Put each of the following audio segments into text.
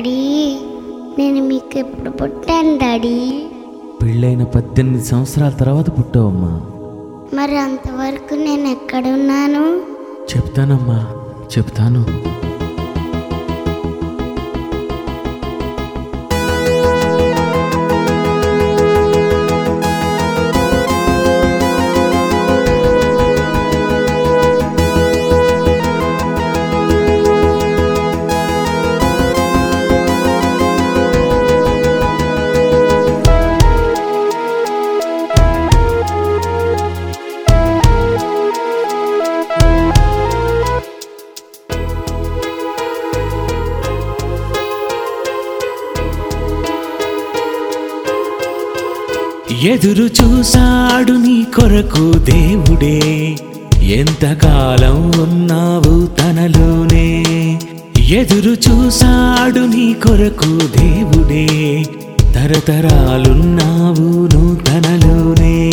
Daddy నేను మీకు ఎప్పుడు పుట్టాను డాడీ. పెళ్ళైన పద్దెనిమిది సంవత్సరాల తర్వాత పుట్టావమ్మా. మరి అంతవరకు నేను ఎక్కడున్నాను చెప్తానమ్మా చెప్తాను. ఎదురు చూసాడు నీ కొరకు దేవుడే. ఎంతకాలం ఉన్నావు తనలోనే? ఎదురు చూసాడు నీ కొరకు దేవుడే. తరతరాలున్నావు నువ్వు తనలోనే.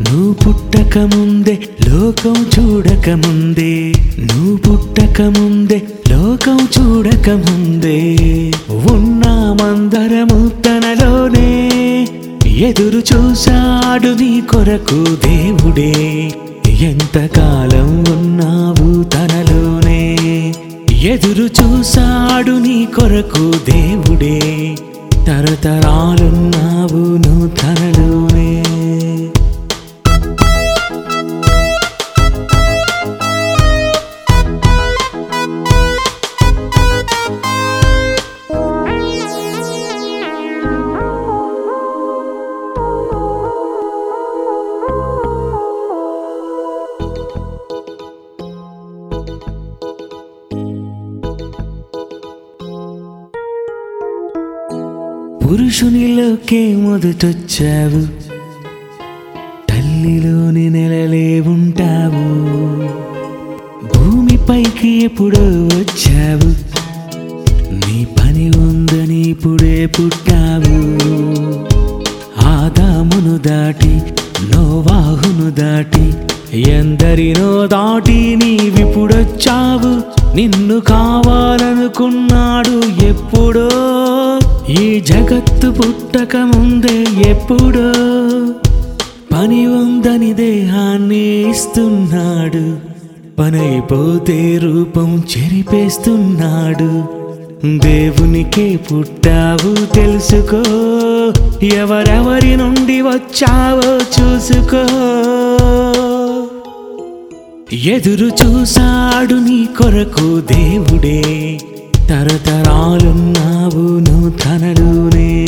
నువ్వు పుట్టక ముందే లోకం చూడక ముందే నువ్వు పుట్టక ముందే లోకం చూడక ముందే ఉన్నామందరము తనలోనే. ఎదురు చూశాడు నీ కొరకు దేవుడే. ఎంతకాలం ఉన్నావు తనలోనే. ఎదురు చూశాడు నీ కొరకు దేవుడే. తరతరాలున్నావు నువ్వు తనలోనే. పురుషునిలోకే మొదటొచ్చావు. తల్లిలోని నెలలే ఉంటావు. భూమిపైకి ఎప్పుడో వచ్చావు. నీ పని ఉందని ఇప్పుడే పుట్టావు. ఆదామును దాటి నోవాహును దాటి ఎందరినో దాటి నీవిప్పుడొచ్చావు నిన్ను కావాలనుకున్నాడు ఎప్పుడో. ఈ జగత్తు పుట్టక ముందే ఎప్పుడో. పని ఉందని దేహాన్ని ఇస్తున్నాడు పనైపోతే రూపం చెరిపేస్తున్నాడు. దేవునికే పుట్టావు తెలుసుకో ఎవరెవరి నుండి వచ్చావో చూసుకో. ఎదురు చూసాడు నీ కొరకు దేవుడే. తరతరాలున్నావు నువ్వు తనలోనే.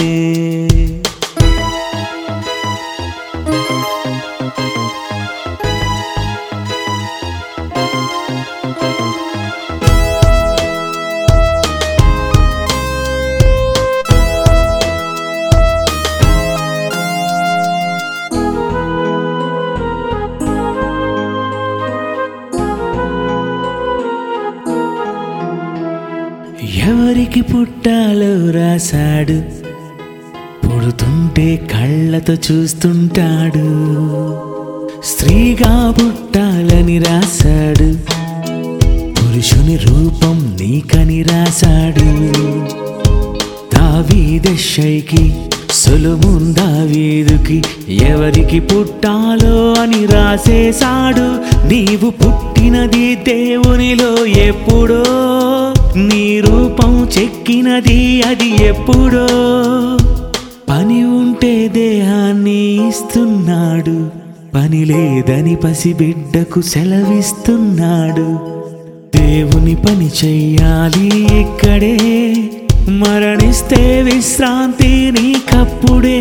ఎవరికి పుట్టాలో రాశాడు. పుడుతుంటే కళ్ళతో చూస్తుంటాడు. స్త్రీగా పుట్టాలని రాశాడు. పురుషుని రూపం నీకని రాశాడు. దావీదశైకి సొలుమున్ దావీదుకి ఎవరికి పుట్టాలో అని రాసేశాడు. నీవు పుట్టినది దేవునిలో ఎప్పుడో నీ రూపం చెక్కినది అది ఎప్పుడో. పని ఉంటే దేహాన్ని ఇస్తున్నాడు పని లేదని పసిబిడ్డకు సెలవిస్తున్నాడు. దేవుని పని చెయ్యాలి ఇక్కడే మరణిస్తే విశ్రాంతి నీకప్పుడే.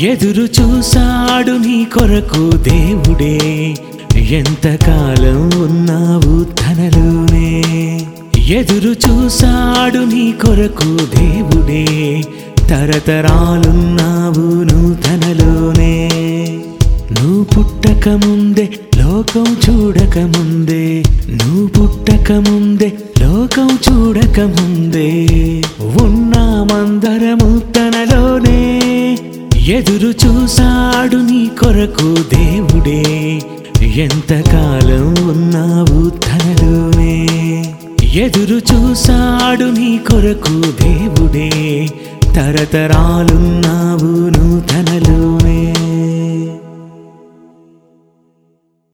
ఎదురు చూసాడు నీ కొరకు దేవుడే. ఎంతకాలం ఉన్నావు తనలోనే. ఎదురు చూసాడు నీ కొరకు దేవుడే. తరతరాలున్నావు నువ్వు తనలోనే. నువ్వు పుట్టక ముందే లోకం చూడక ముందే నువ్వు పుట్టక ముందే లోకం చూడక ముందే ఉన్నామందరము తనలోనే. ఎదురు చూసాడు నీ కొరకు దేవుడే. ఎంతకాలం ఉన్నావు తనలోనే. ఎదురు చూసాడు నీ కొరకు దేవుడే. తరతరాలున్నావు నూతనలోనే